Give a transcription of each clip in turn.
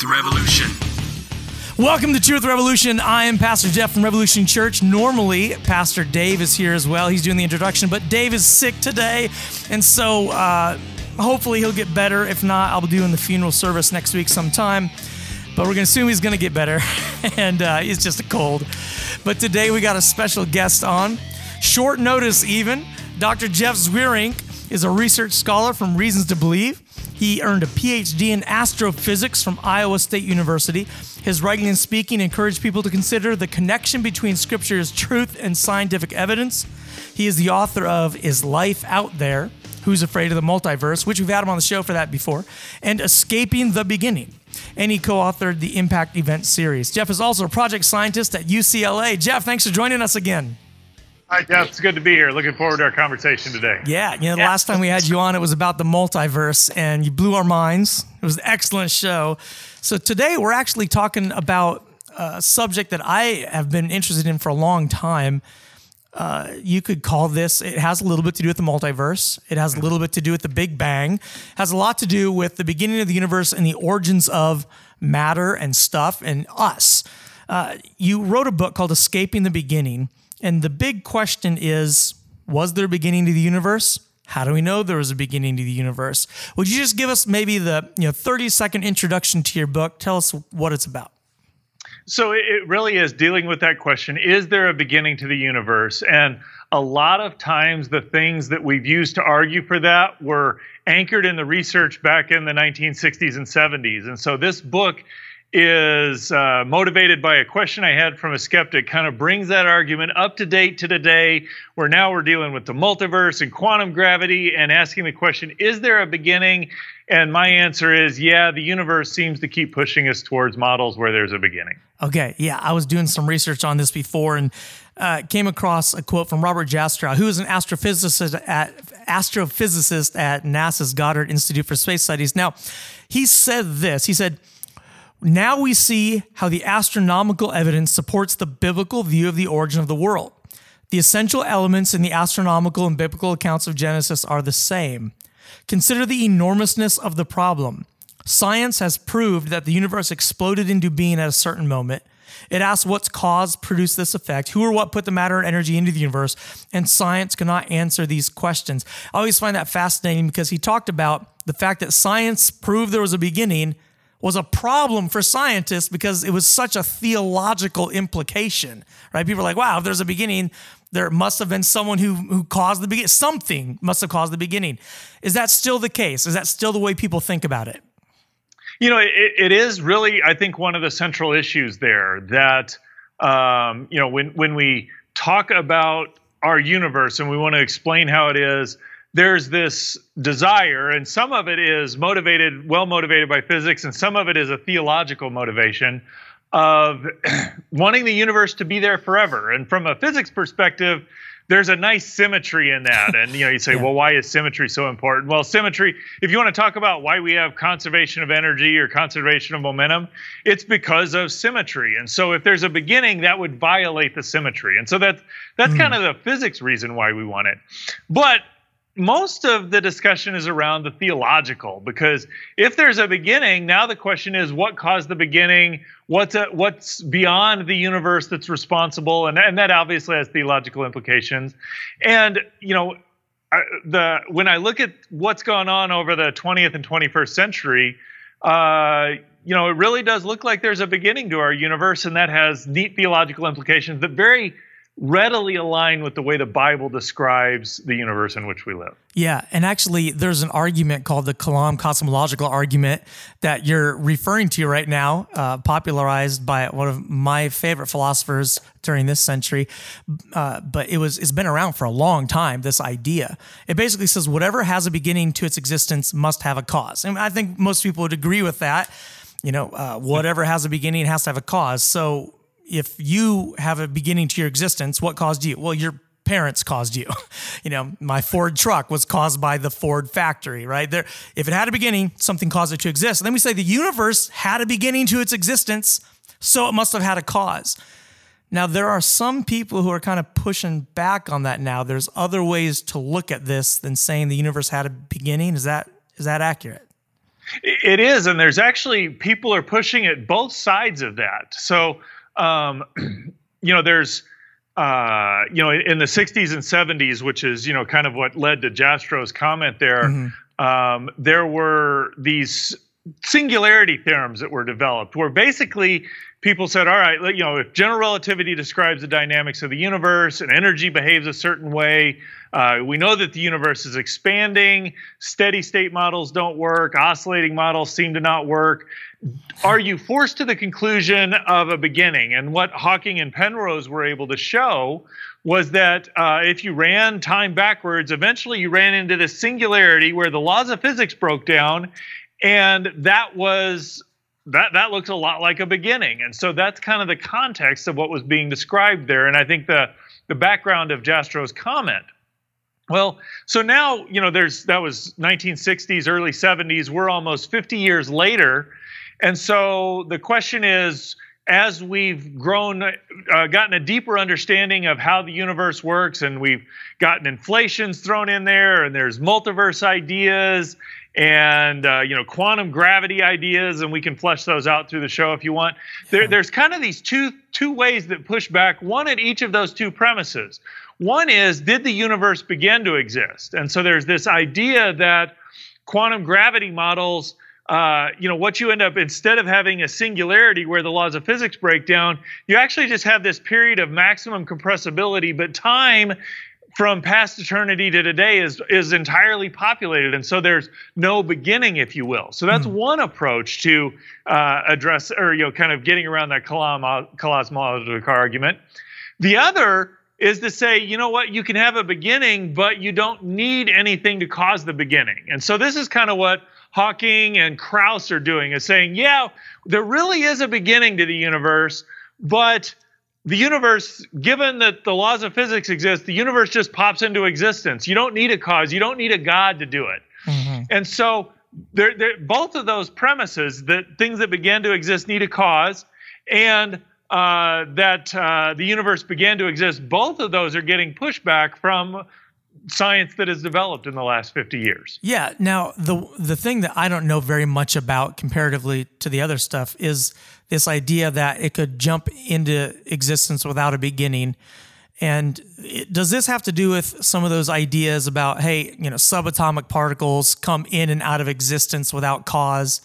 Truth Revolution. Welcome to Truth Revolution. I am Pastor Jeff from Revolution Church. Normally, Pastor Dave is here as well. He's doing the introduction, but Dave is sick today, and so uh, hopefully he'll get better. If not, I'll be doing the funeral service next week sometime. But we're going to assume he's going to get better, and uh, it's just a cold. But today we got a special guest on. Short notice, even. Dr. Jeff Zweerink is a research scholar from Reasons to Believe. He earned a PhD in astrophysics from Iowa State University. His writing and speaking encourage people to consider the connection between Scripture's truth and scientific evidence. He is the author of Is Life Out There? Who's Afraid of the Multiverse, which we've had him on the show for that before, and Escaping the Beginning. And he co authored the Impact Event series. Jeff is also a project scientist at UCLA. Jeff, thanks for joining us again. Hi, Jeff. It's good to be here. Looking forward to our conversation today. Yeah, you know, the last time we had you on, it was about the multiverse, and you blew our minds. It was an excellent show. So today we're actually talking about a subject that I have been interested in for a long time. Uh, you could call this, it has a little bit to do with the multiverse. It has a little bit to do with the Big Bang, has a lot to do with the beginning of the universe and the origins of matter and stuff and us. Uh, you wrote a book called Escaping the Beginning. And the big question is was there a beginning to the universe? How do we know there was a beginning to the universe? Would you just give us maybe the you know 30 second introduction to your book? Tell us what it's about. So it really is dealing with that question is there a beginning to the universe? And a lot of times the things that we've used to argue for that were anchored in the research back in the 1960s and 70s. And so this book is uh, motivated by a question I had from a skeptic, kind of brings that argument up to date to today, where now we're dealing with the multiverse and quantum gravity and asking the question, is there a beginning? And my answer is, yeah, the universe seems to keep pushing us towards models where there's a beginning. Okay, yeah, I was doing some research on this before and uh, came across a quote from Robert Jastrow, who is an astrophysicist at astrophysicist at NASA's Goddard Institute for Space Studies. Now, he said this. He said now we see how the astronomical evidence supports the biblical view of the origin of the world. The essential elements in the astronomical and biblical accounts of Genesis are the same. Consider the enormousness of the problem. Science has proved that the universe exploded into being at a certain moment. It asks what's caused, produced this effect, who or what put the matter and energy into the universe, and science cannot answer these questions. I always find that fascinating because he talked about the fact that science proved there was a beginning, was a problem for scientists because it was such a theological implication, right? People are like, wow, if there's a beginning, there must have been someone who, who caused the beginning. Something must have caused the beginning. Is that still the case? Is that still the way people think about it? You know, it, it is really, I think, one of the central issues there that, um, you know, when, when we talk about our universe and we want to explain how it is, there's this desire, and some of it is motivated, well motivated by physics, and some of it is a theological motivation of wanting the universe to be there forever. And from a physics perspective, there's a nice symmetry in that. And you know, you say, yeah. well, why is symmetry so important? Well, symmetry, if you want to talk about why we have conservation of energy or conservation of momentum, it's because of symmetry. And so if there's a beginning, that would violate the symmetry. And so that's that's mm. kind of the physics reason why we want it. But most of the discussion is around the theological because if there's a beginning now the question is what caused the beginning? What's a, what's beyond the universe that's responsible? And, and that obviously has theological implications. And you know I, the when i look at what's gone on over the 20th and 21st century uh, you know it really does look like there's a beginning to our universe and that has neat theological implications that very readily align with the way the Bible describes the universe in which we live. Yeah, and actually, there's an argument called the Kalam cosmological argument that you're referring to right now, uh, popularized by one of my favorite philosophers during this century. Uh, but it was it's been around for a long time. This idea it basically says whatever has a beginning to its existence must have a cause, and I think most people would agree with that. You know, uh, whatever has a beginning has to have a cause. So if you have a beginning to your existence, what caused you? Well, your parents caused you. you know, my Ford truck was caused by the Ford factory, right? There if it had a beginning, something caused it to exist. And then we say the universe had a beginning to its existence, so it must have had a cause. Now, there are some people who are kind of pushing back on that now. There's other ways to look at this than saying the universe had a beginning. Is that is that accurate? It is, and there's actually people are pushing at both sides of that. So, um, you know, there's uh, you know, in the 60s and 70s, which is you know kind of what led to Jastrow's comment there. Mm-hmm. Um, there were these singularity theorems that were developed, where basically people said, all right, you know, if general relativity describes the dynamics of the universe and energy behaves a certain way, uh, we know that the universe is expanding, steady state models don't work, oscillating models seem to not work. Are you forced to the conclusion of a beginning? And what Hawking and Penrose were able to show was that uh, if you ran time backwards, eventually you ran into this singularity where the laws of physics broke down. And that was that that looks a lot like a beginning and so that's kind of the context of what was being described there and i think the the background of jastrow's comment well so now you know there's that was 1960s early 70s we're almost 50 years later and so the question is as we've grown uh, gotten a deeper understanding of how the universe works and we've gotten inflations thrown in there and there's multiverse ideas and uh, you know quantum gravity ideas, and we can flesh those out through the show if you want. There, there's kind of these two two ways that push back. One at each of those two premises. One is, did the universe begin to exist? And so there's this idea that quantum gravity models. Uh, you know what you end up instead of having a singularity where the laws of physics break down you actually just have this period of maximum compressibility but time from past eternity to today is is entirely populated. And so there's no beginning if you will. So that's mm one approach to uh, address or you know kind of getting around that cosmological argument. The other is to say you know what? You can have a beginning but you don't need anything to cause the beginning. And so this is kind of what hawking and krauss are doing is saying yeah there really is a beginning to the universe but the universe, given that the laws of physics exist, the universe just pops into existence. You don't need a cause, you don't need a God to do it. Mm-hmm. And so, they're, they're, both of those premises that things that began to exist need a cause, and uh, that uh, the universe began to exist, both of those are getting pushback from science that has developed in the last 50 years. Yeah. Now, the the thing that I don't know very much about comparatively to the other stuff is this idea that it could jump into existence without a beginning. And it, does this have to do with some of those ideas about, hey, you know, subatomic particles come in and out of existence without cause?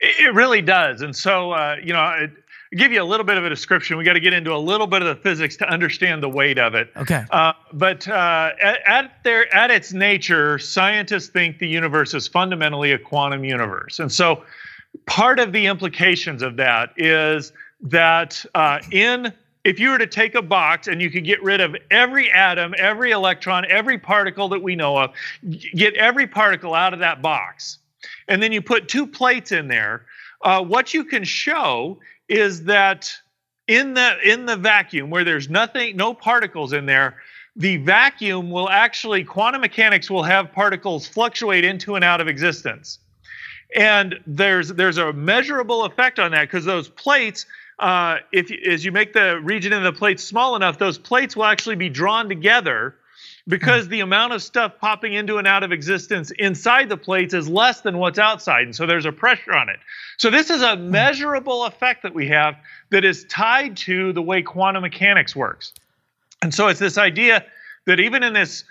It really does. And so, uh, you know, it, give you a little bit of a description. We got to get into a little bit of the physics to understand the weight of it. Okay. Uh, but uh, at, at, their at its nature, scientists think the universe is fundamentally a quantum universe, and so part of the implications of that is that uh, in if you were to take a box and you could get rid of every atom, every electron, every particle that we know of, get every particle out of that box, and then you put two plates in there, uh, what you can show is that in the in the vacuum where there's nothing, no particles in there, the vacuum will actually quantum mechanics will have particles fluctuate into and out of existence. And there's there's a measurable effect on that because those plates uh, if as you make the region in the plates small enough those plates will actually be drawn together because the amount of stuff popping into and out of existence inside the plates is less than what's outside and so there's a pressure on it so this is a hmm. measurable effect that we have that is tied to the way quantum mechanics works and so it's this idea that even in this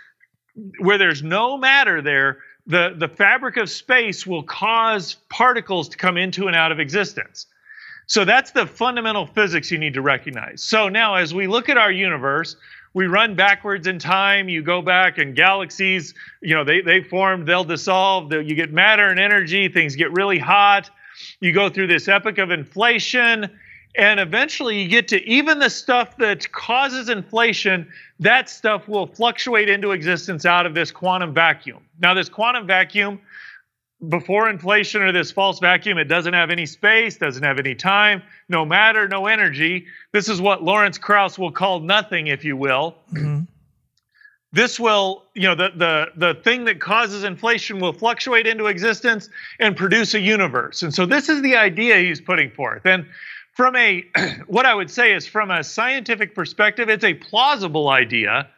where there's no matter there the, the fabric of space will cause particles to come into and out of existence. So that's the fundamental physics you need to recognize. So now, as we look at our universe, we run backwards in time. You go back, and galaxies, you know, they, they form, they'll dissolve. You get matter and energy, things get really hot. You go through this epoch of inflation, and eventually you get to even the stuff that causes inflation that stuff will fluctuate into existence out of this quantum vacuum. Now, this quantum vacuum, before inflation or this false vacuum, it doesn't have any space, doesn't have any time, no matter, no energy. This is what Lawrence Krauss will call nothing, if you will. Mm-hmm. This will, you know, the, the, the thing that causes inflation will fluctuate into existence and produce a universe. And so this is the idea he's putting forth. And from a what I would say is from a scientific perspective, it's a plausible idea,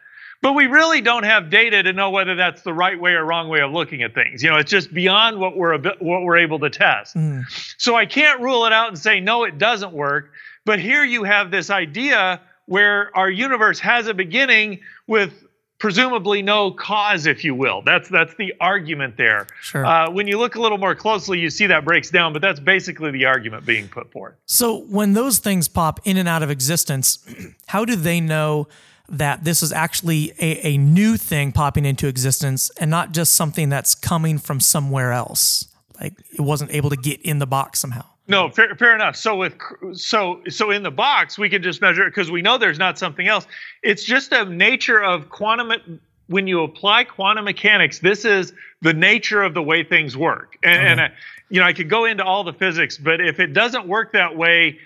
but we really don't have data to know whether that's the right way or wrong way of looking at things. You know, it's just beyond what we're what we're able to test. Mm. So I can't rule it out and say no, it doesn't work. But here you have this idea where our universe has a beginning with presumably no cause, if you will. That's that's the argument there. Sure. Uh, when you look a little more closely, you see that breaks down, but that's basically the argument being put forth. So when those things pop in and out of existence, how do they know? That this is actually a, a new thing popping into existence and not just something that's coming from somewhere else. Like it wasn't able to get in the box somehow. No, fair, fair enough. So with so so in the box, we can just measure it because we know there's not something else. It's just a nature of quantum. When you apply quantum mechanics, this is the nature of the way things work. And, and I, you know, I could go into all the physics, but if it doesn't work that way,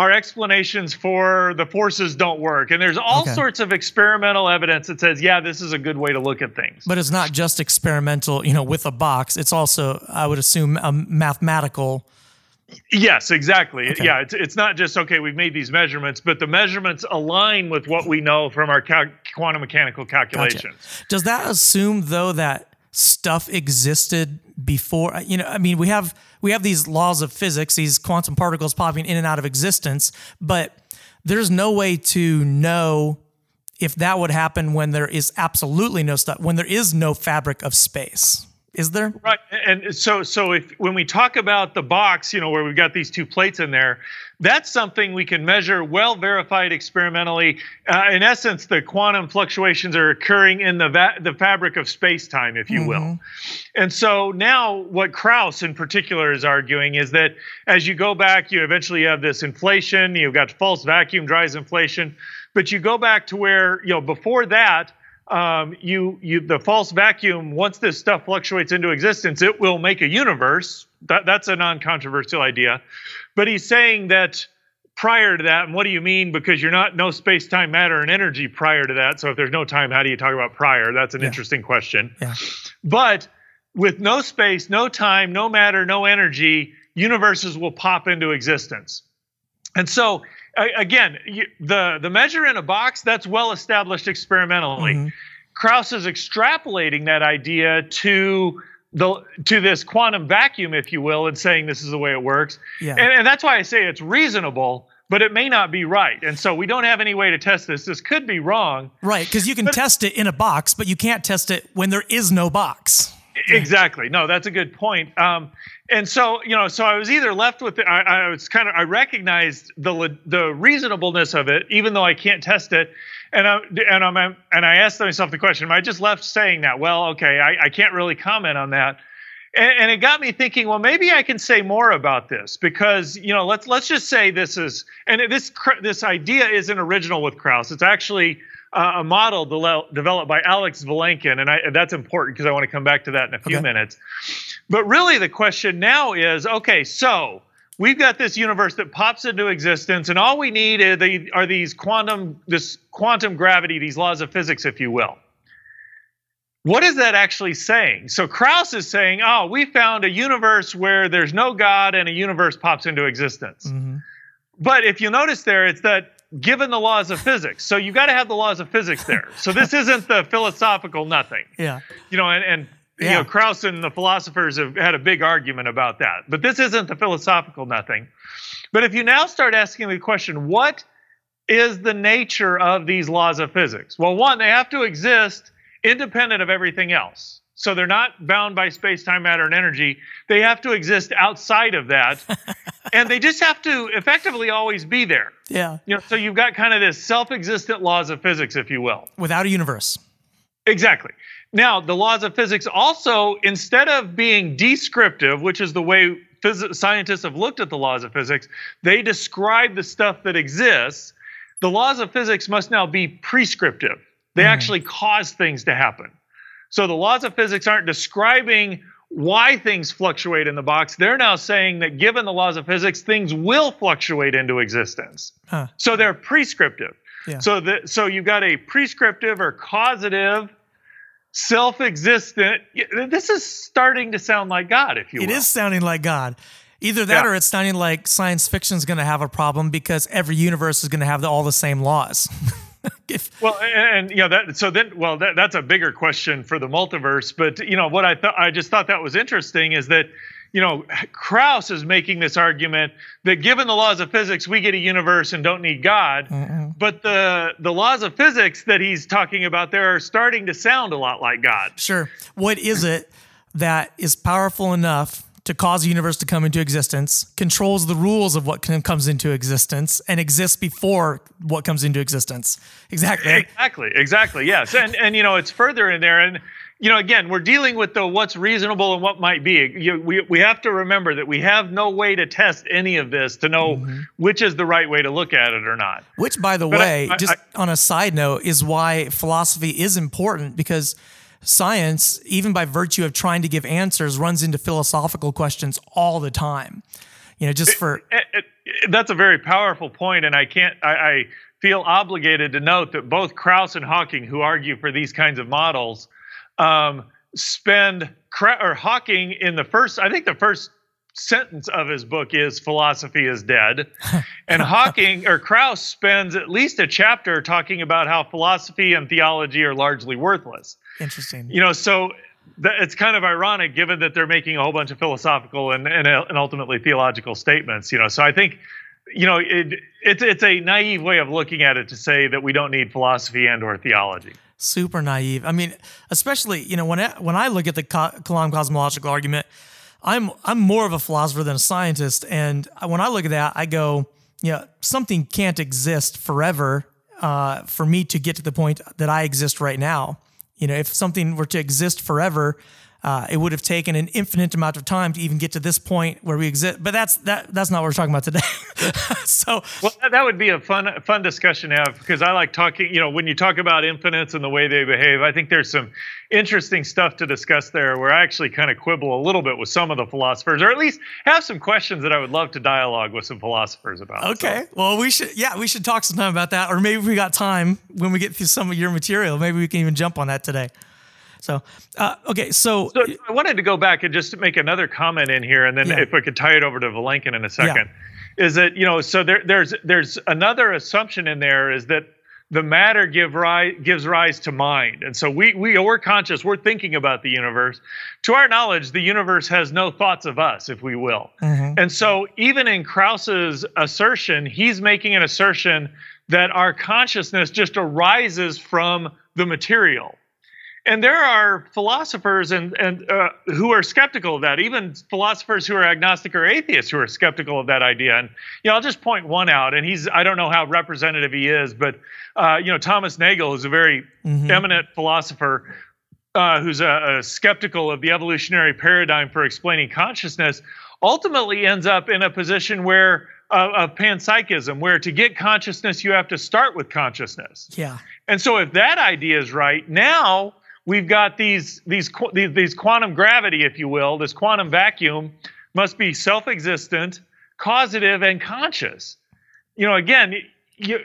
our explanations for the forces don't work. And there's all okay. sorts of experimental evidence that says, yeah, this is a good way to look at things. But it's not just experimental, you know, with a box. It's also, I would assume, a mathematical Yes, exactly. Okay. Yeah, it's, it's not just okay. We've made these measurements, but the measurements align with what we know from our cal- quantum mechanical calculations. Gotcha. Does that assume though that stuff existed before? You know, I mean, we have we have these laws of physics, these quantum particles popping in and out of existence, but there's no way to know if that would happen when there is absolutely no stuff, when there is no fabric of space. Is there? Right. And so so if when we talk about the box, you know, where we've got these two plates in there, that's something we can measure well verified experimentally. Uh, in essence, the quantum fluctuations are occurring in the va- the fabric of space-time, if you mm-hmm. will. And so now what Krauss in particular is arguing is that as you go back, you eventually have this inflation, you've got false vacuum drives inflation, but you go back to where, you know, before that, um, you you the false vacuum once this stuff fluctuates into existence it will make a universe. That that's a non-controversial idea. But he's saying that prior to that and what do you mean? Because you're not no space time matter and energy prior to that. So if there's no time how do you talk about prior? That's an yeah. interesting question. Yeah. but with no space no time no matter no energy universes will pop into existence and so again, the the measure in a box that's well established experimentally. Mm-hmm. Krauss is extrapolating that idea to the to this quantum vacuum, if you will, and saying this is the way it works. Yeah. And, and that's why I say it's reasonable, but it may not be right. And so we don't have any way to test this. This could be wrong. Right, because you can but, test it in a box, but you can't test it when there is no box. Exactly. No, that's a good point. Um, and so you know so i was either left with I, I was kind of i recognized the the reasonableness of it even though i can't test it and I and I'm and I asked myself the question: Am I just left saying that? Well, okay, I, I can't really comment on that. And, and, it got me thinking. Well, maybe I can say more about this because you know, let's let's just say this is and this this idea isn't original with Krauss. It's actually uh, a model de- developed by Alex Vilenkin, and, I, and that's important because I want to come back to that in a few okay. minutes. But really, the question now is okay, so we've got this universe that pops into existence, and all we need are, the, are these quantum, this quantum gravity, these laws of physics, if you will. What is that actually saying? So Krauss is saying, oh, we found a universe where there's no God and a universe pops into existence. Mm-hmm. But if you notice there, it's that given the laws of physics. So you got to have the laws of physics there. So this isn't the philosophical nothing. Yeah. You know, and, and yeah. you know, Krauss and the philosophers have had a big argument about that. But this isn't the philosophical nothing. But if you now start asking the question, what is the nature of these laws of physics? Well, one, they have to exist independent of everything else. So they're not bound by space, time, matter, and energy. They have to exist outside of that. and they just have to effectively always be there. Yeah. You know, so you've got kind of this self-existent laws of physics, if you will. Without a universe. Exactly. Now, the laws of physics also, instead of being descriptive, which is the way phys- scientists have looked at the laws of physics, they describe the stuff that exists. The laws of physics must now be prescriptive. They mm. actually cause things to happen. So the laws of physics aren't describing why things fluctuate in the box. They're now saying that given the laws of physics, things will fluctuate into existence. Huh. So they're prescriptive. Yeah. So the, so you've got a prescriptive or causative, self-existent. This is starting to sound like God, if you will. It is sounding like God. Either that yeah. or it's sounding like science fiction is going to have a problem because every universe is going to have the, all the same laws. if, well, and, you know that. So then, well, that, that's a bigger question for the multiverse. But you know what I thought, I just thought that was interesting is that you know, Krauss is making this argument that given the laws of physics, we get a universe and don't need God. Mm-hmm. But the the laws of physics that he's talking about there are starting to sound a lot like God. Sure. What is it that is powerful enough to cause the universe to come into existence, controls the rules of what comes into existence, and exists before what comes into existence? Exactly. Exactly. Exactly. Yes. And and you know, it's further in there and you know, again, we're dealing with the what's reasonable and what might be. You, we we have to remember that we have no way to test any of this to know mm-hmm. which is the right way to look at it or not. Which, by the but way, I, I, just I, on a side note, is why philosophy is important because science, even by virtue of trying to give answers, runs into philosophical questions all the time. You know, just for it, it, that's a very powerful point, and I can't. I feel obligated to note that both Krauss and Hawking, who argue for these kinds of models um, spend or Hawking in the first, I think the first sentence of his book is philosophy is dead. and Hawking or Krauss spends at least a chapter talking about how philosophy and theology are largely worthless. Interesting. You know, so it's kind of ironic given that they're making a whole bunch of philosophical and, and, and ultimately theological statements, you know. So I think you know, it, it's it's a naive way of looking at it to say that we don't need philosophy and or theology super naive. I mean, especially you know when I, when I look at the Kalam cosmological argument, I'm I'm more of a philosopher than a scientist, and when I look at that, I go, you know, something can't exist forever uh, for me to get to the point that I exist right now. You know, if something were to exist forever, uh, it would have taken an infinite amount of time to even get to this point where we exist. But that's that that's not what we're talking about today. so well, that would be a fun fun discussion to have because I like talking. You know, when you talk about infinites and the way they behave, I think there's some interesting stuff to discuss there. Where I actually kind of quibble a little bit with some of the philosophers, or at least have some questions that I would love to dialogue with some philosophers about. Okay, so. well we should yeah we should talk sometime about that, or maybe we got time when we get through some of your material. Maybe we can even jump on that today. So, uh, okay, so, so, I wanted to go back and just make another comment in here, and then yeah. if we could tie it over to Vilenkin in a second, yeah. is that you know, so there, there's there's another assumption in there is that the matter give rise, gives rise to mind, and so we we we're conscious, we're thinking about the universe. To our knowledge, the universe has no thoughts of us, if we will, mm-hmm. and so even in Krauss's assertion, he's making an assertion that our consciousness just arises from the material and there are philosophers and and uh, who are skeptical of that. Even philosophers who are agnostic or atheists who are skeptical of that idea. And you know, I'll just point one out. And he's I don't know how representative he is, but uh, you know, Thomas Nagel is a very mm-hmm. eminent philosopher uh, who's a, a skeptical of the evolutionary paradigm for explaining consciousness. Ultimately, ends up in a position where uh, of panpsychism, where to get consciousness, you have to start with consciousness. Yeah. And so, if that idea is right, now we've got these, these, these quantum gravity, if you will, this quantum vacuum must be self-existent, causative, and conscious. You know, again, you,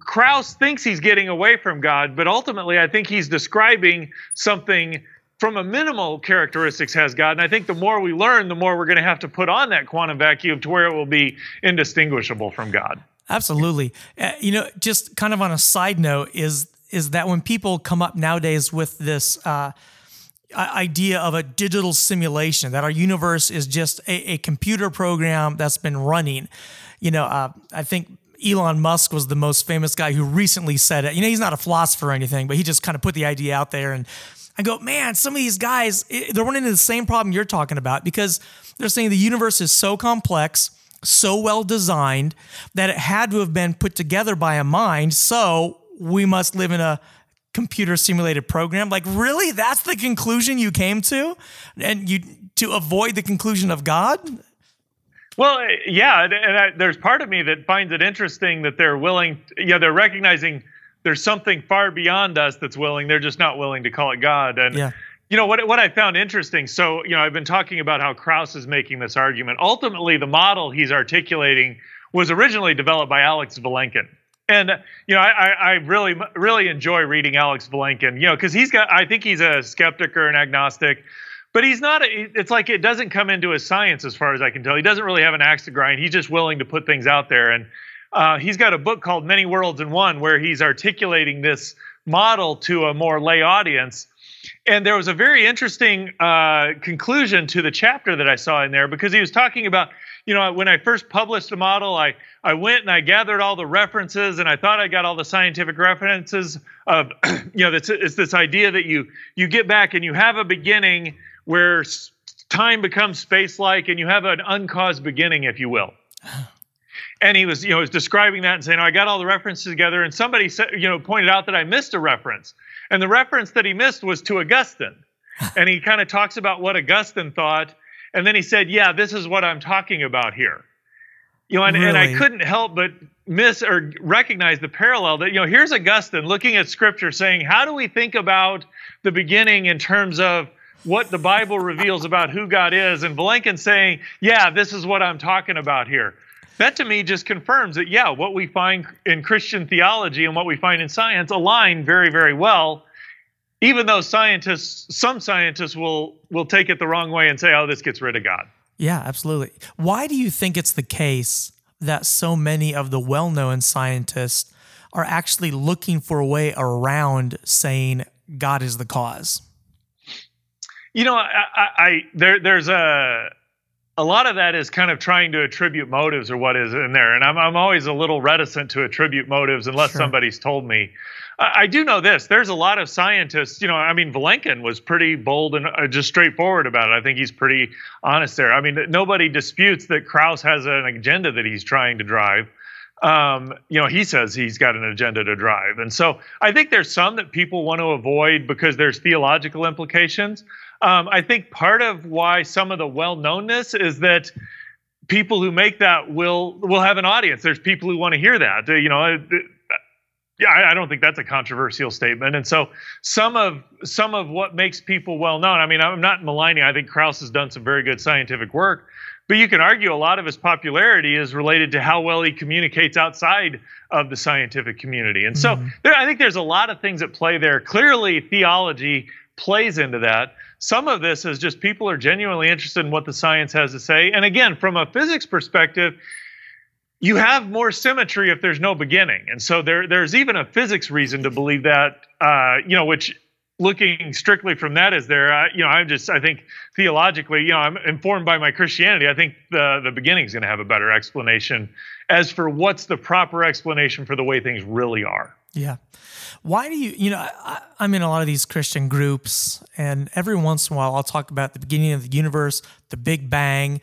Krauss thinks he's getting away from God, but ultimately, I think he's describing something from a minimal characteristics has God. And I think the more we learn, the more we're going to have to put on that quantum vacuum to where it will be indistinguishable from God. Absolutely. Uh, you know, just kind of on a side note, is is that when people come up nowadays with this uh, idea of a digital simulation, that our universe is just a, a computer program that's been running, you know, uh, I think Elon Musk was the most famous guy who recently said it. You know, he's not a philosopher or anything, but he just kind of put the idea out there. And I go, man, some of these guys, they're running into the same problem you're talking about because they're saying the universe is so complex, so well designed that it had to have been put together by a mind. So we must live in a computer simulated program. Like, really? That's the conclusion you came to? And you to avoid the conclusion of God? Well, yeah, and I, there's part of me that finds it interesting that they're willing, yeah, you know, they're recognizing there's something far beyond us that's willing. They're just not willing to call it God. And yeah. you know what? What I found interesting. So you know, I've been talking about how Krauss is making this argument. Ultimately, the model he's articulating was originally developed by Alex Vilenkin. And you know, I, I really really enjoy reading Alex Vilenkin, you know, because he's got I think he's a skeptic or an agnostic, but he's not. A, it's like it doesn't come into his science as far as I can tell. He doesn't really have an axe to grind. He's just willing to put things out there. And uh, he's got a book called Many Worlds in One, where he's articulating this model to a more lay audience. And there was a very interesting uh, conclusion to the chapter that I saw in there because he was talking about, you know, when I first published the model, I, I went and I gathered all the references and I thought I got all the scientific references of, you know, it's, it's this idea that you you get back and you have a beginning where time becomes space-like and you have an uncaused beginning, if you will. and he was you know was describing that and saying oh, i got all the references together and somebody said you know pointed out that i missed a reference and the reference that he missed was to augustine and he kind of talks about what augustine thought and then he said yeah this is what i'm talking about here. You know and, really? and i couldn't help but miss or recognize the parallel that you know here's augustine looking at scripture saying how do we think about the beginning in terms of what the Bible reveals about who God is, and Vilenkin saying, Yeah, this is what I'm talking about here. That to me just confirms that yeah what we find in christian theology and what we find in science align very very well even though scientists some scientists will will take it the wrong way and say oh this gets rid of god yeah absolutely why do you think it's the case that so many of the well-known scientists are actually looking for a way around saying god is the cause you know i, I, I there there's a a lot of that is kind of trying to attribute motives or what is in there. And I'm, I'm always a little reticent to attribute motives unless sure. somebody's told me. I, do know this. There's a lot of scientists, you know, I mean, Vilenkin was pretty bold and uh, just straightforward about it. I think he's pretty honest there. I mean, nobody disputes that Krauss has an agenda that he's trying to drive. Um, you know, he says he's got an agenda to drive. And so I think there's some that people want to avoid because there's theological implications. Um, I think part of why some of the well knownness is that people who make that will will have an audience. There's people who want to hear that. You know, yeah, I, I, don't think that's a controversial statement. And so some of some of what makes people well known. I mean, I'm not maligning. I think Krauss has done some very good scientific work, but you can argue a lot of his popularity is related to how well he communicates outside of the scientific community. And so mm-hmm. there, I think there's a lot of things at play there. Clearly, theology plays into that. Some of this is just people are genuinely interested in what the science has to say. And again, from a physics perspective, you have more symmetry if there's no beginning. And so there, there's even a physics reason to believe that, uh, you know, which looking strictly from that is there, you know, I'm just, I think theologically, you know, I'm informed by my Christianity. I think the, the beginning is going to have a better explanation as for what's the proper explanation for the way things really are. Yeah. Why do you, you know, I, am in a lot of these Christian groups, and every once in a while I'll talk about the beginning of the universe, the Big Bang,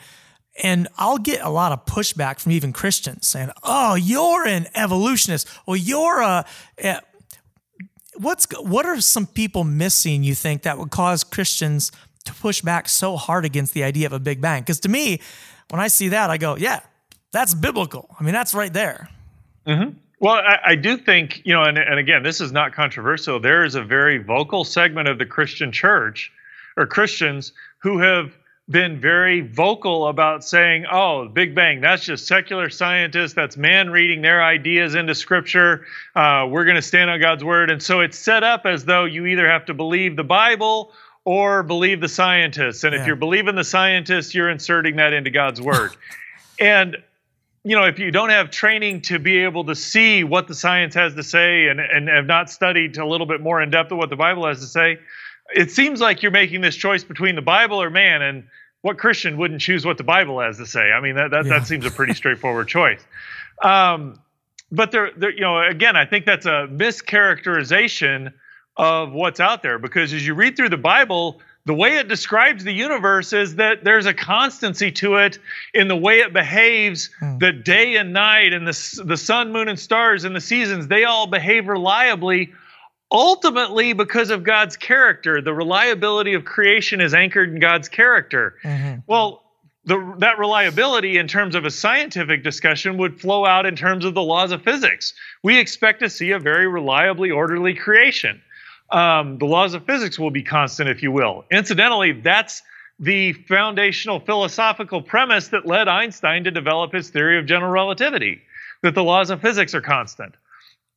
and I'll get a lot of pushback from even Christians saying, oh, you're an evolutionist, Well, you're a, a what's what are some people missing you think that would cause Christians to push back so hard against the idea of a big bang because to me when I see that I go yeah that's biblical I mean that's right there mm-hmm. Well, I, I, do think, you know, and, and again, this is not controversial. There is a very vocal segment of the Christian church or Christians who have been very vocal about saying, oh, Big Bang, that's just secular scientists, that's man reading their ideas into scripture. Uh, we're going to stand on God's word. And so it's set up as though you either have to believe the Bible or believe the scientists. And yeah. if you're believing the scientists, you're inserting that into God's word. and you know, if you don't have training to be able to see what the science has to say and, and have not studied a little bit more in depth of what the Bible has to say, it seems like you're making this choice between the Bible or man. And what Christian wouldn't choose what the Bible has to say? I mean, that, that, yeah. that seems a pretty straightforward choice. Um, but there, there, you know, again, I think that's a mischaracterization of what's out there because as you read through the Bible, the way it describes the universe is that there's a constancy to it in the way it behaves mm. the day and night and the, the sun moon and stars and the seasons they all behave reliably ultimately because of god's character the reliability of creation is anchored in god's character mm-hmm. well the, that reliability in terms of a scientific discussion would flow out in terms of the laws of physics we expect to see a very reliably orderly creation um, the laws of physics will be constant, if you will. Incidentally, that's the foundational philosophical premise that led Einstein to develop his theory of general relativity that the laws of physics are constant.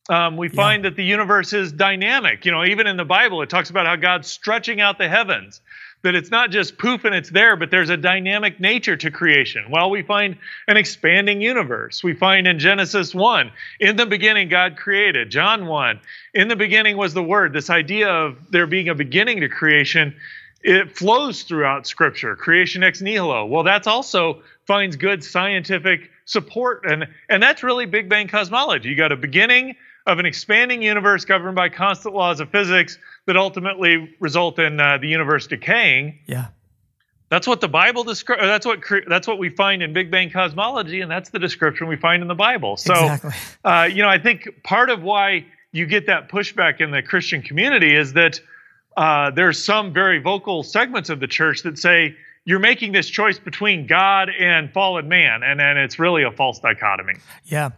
Um, we find yeah. that the universe is dynamic. You know, even in the Bible, it talks about how God's stretching out the heavens, that it's not just poof and it's there, but there's a dynamic nature to creation. Well, we find an expanding universe. We find in Genesis 1, in the beginning, God created. John 1, in the beginning was the Word. This idea of there being a beginning to creation, it flows throughout Scripture. Creation ex nihilo. Well, that's also finds good scientific support. And, and that's really Big Bang cosmology. You got a beginning of an expanding universe governed by constant laws of physics that ultimately result in uh, the universe decaying. Yeah. That's what the Bible describes. That's what that's what we find in Big Bang cosmology, and that's the description we find in the Bible. So, exactly. uh, you know, I think part of why you get that pushback in the Christian community is that uh, there's some very vocal segments of the church that say you're making this choice between God and fallen man, and and it's really a false dichotomy. Yeah.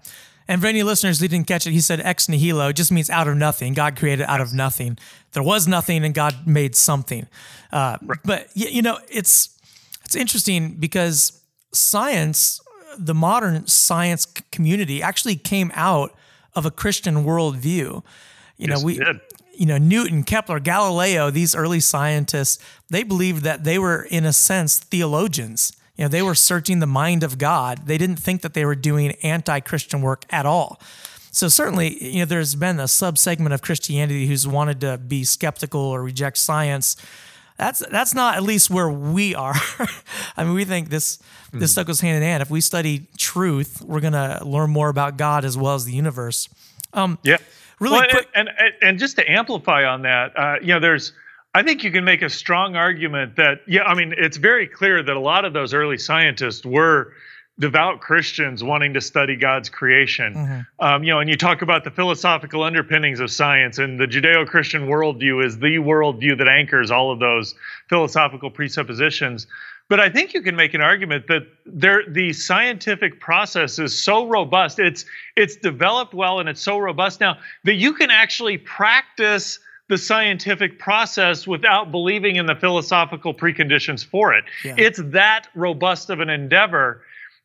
And for any listeners who didn't catch it, he said ex nihilo just means out of nothing. God created out of nothing. There was nothing, and God made something. Uh, right. But you know, it's it's interesting because science, the modern science community, actually came out of a Christian worldview. You yes, know, we. You know, Newton, Kepler, Galileo, these early scientists, they believed that they were, in a sense, theologians you know, they were searching the mind of God. They didn't think that they were doing anti-Christian work at all. So certainly, you know, there's been a subsegment of Christianity who's wanted to be skeptical or reject science. That's that's not at least where we are. I mean, we think this mm. this stuff goes hand in hand. If we study truth, we're gonna learn more about God as well as the universe. Um, yeah. Really well, quick, and, and and just to amplify on that, uh, you know, there's I think you can make a strong argument that, yeah, I mean, it's very clear that a lot of those early scientists were devout Christians wanting to study God's creation. Mm-hmm. Um, you know, and you talk about the philosophical underpinnings of science, and the Judeo Christian worldview is the worldview that anchors all of those philosophical presuppositions. But I think you can make an argument that there, the scientific process is so robust. It's it's developed well and it's so robust now that you can actually practice the scientific process without believing in the philosophical preconditions for it. Yeah. It's that robust of an endeavor.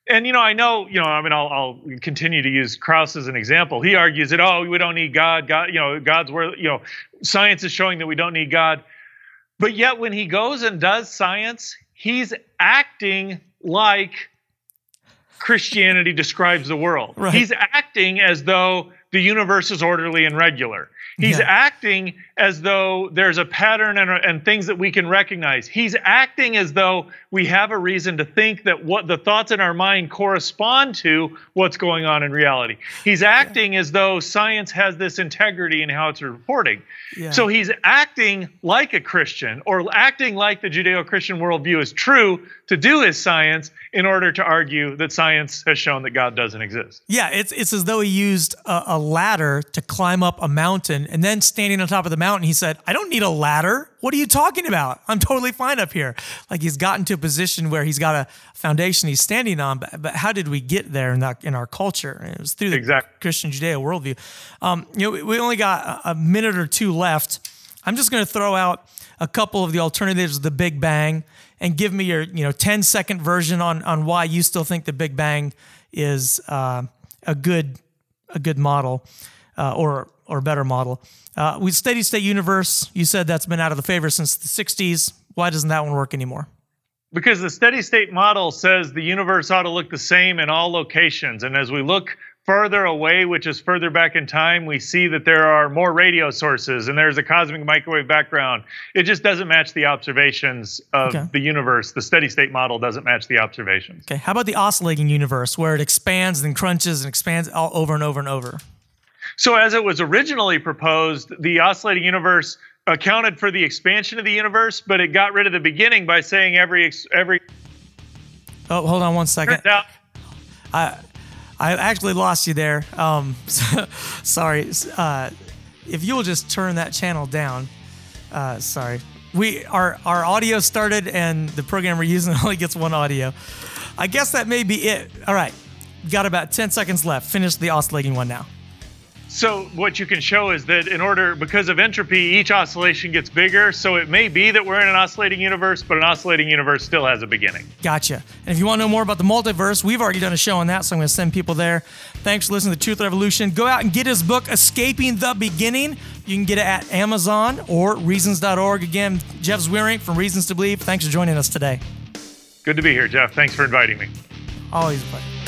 And you know, I know, you know, I mean, I'll, I'll, continue to use Krauss as an example. He argues that oh, we don't need God. God, you know, God's where you know, science is showing that we don't need God. But yet, when he goes and does science, he's acting like Christianity describes the world. Right. He's acting as though the universe is orderly and regular. He's yeah. acting as though there's a pattern and, and things that we can recognize. He's acting as though we have a reason to think that what the thoughts in our mind correspond to what's going on in reality. He's acting yeah. as though science has this integrity in how it's reporting. Yeah. So he's acting like a Christian or acting like the Judeo Christian worldview is true to do his science in order to argue that science has shown that God doesn't exist. Yeah, it's, it's as though he used a, a ladder to climb up a mountain and then standing on top of the mountain, he said, I don't need a ladder. What are you talking about? I'm totally fine up here. Like he's gotten to a position where he's got a foundation he's standing on. But, but how did we get there in, that, in our culture? It was through the exactly. Christian Judeo worldview. Um, you know, we only got a minute or two left. I'm just going to throw out a couple of the alternatives of the Big Bang and give me your you know 10 second version on on why you still think the Big Bang is uh, a good a good model uh, or or better model. Uh, with steady state universe, you said that's been out of the favor since the 60s. Why doesn't that one work anymore? Because the steady state model says the universe ought to look the same in all locations. And as we look further away, which is further back in time, we see that there are more radio sources and there's a cosmic microwave background. It just doesn't match the observations of okay. the universe. The steady state model doesn't match the observations. Okay. How about the oscillating universe where it expands and crunches and expands all over and over and over? So, as it was originally proposed, the oscillating universe accounted for the expansion of the universe, but it got rid of the beginning by saying every every. Oh, hold on one second. I I actually lost you there. Um, sorry. Uh, if you will just turn that channel down. Uh, sorry. We our our audio started and the program we're using only gets one audio. I guess that may be it. All right. Got about 10 seconds left. Finish the oscillating one now. So what you can show is that in order, because of entropy, each oscillation gets bigger. So it may be that we're in an oscillating universe, but an oscillating universe still has a beginning. Gotcha. And if you want to know more about the multiverse, we've already done a show on that, so I'm going to send people there. Thanks for listening to Truth Revolution. Go out and get his book, Escaping the Beginning. You can get it at Amazon or Reasons.org. Again, Jeff Zweerink from Reasons to Believe. Thanks for joining us today. Good to be here, Jeff. Thanks for inviting me. Always a pleasure.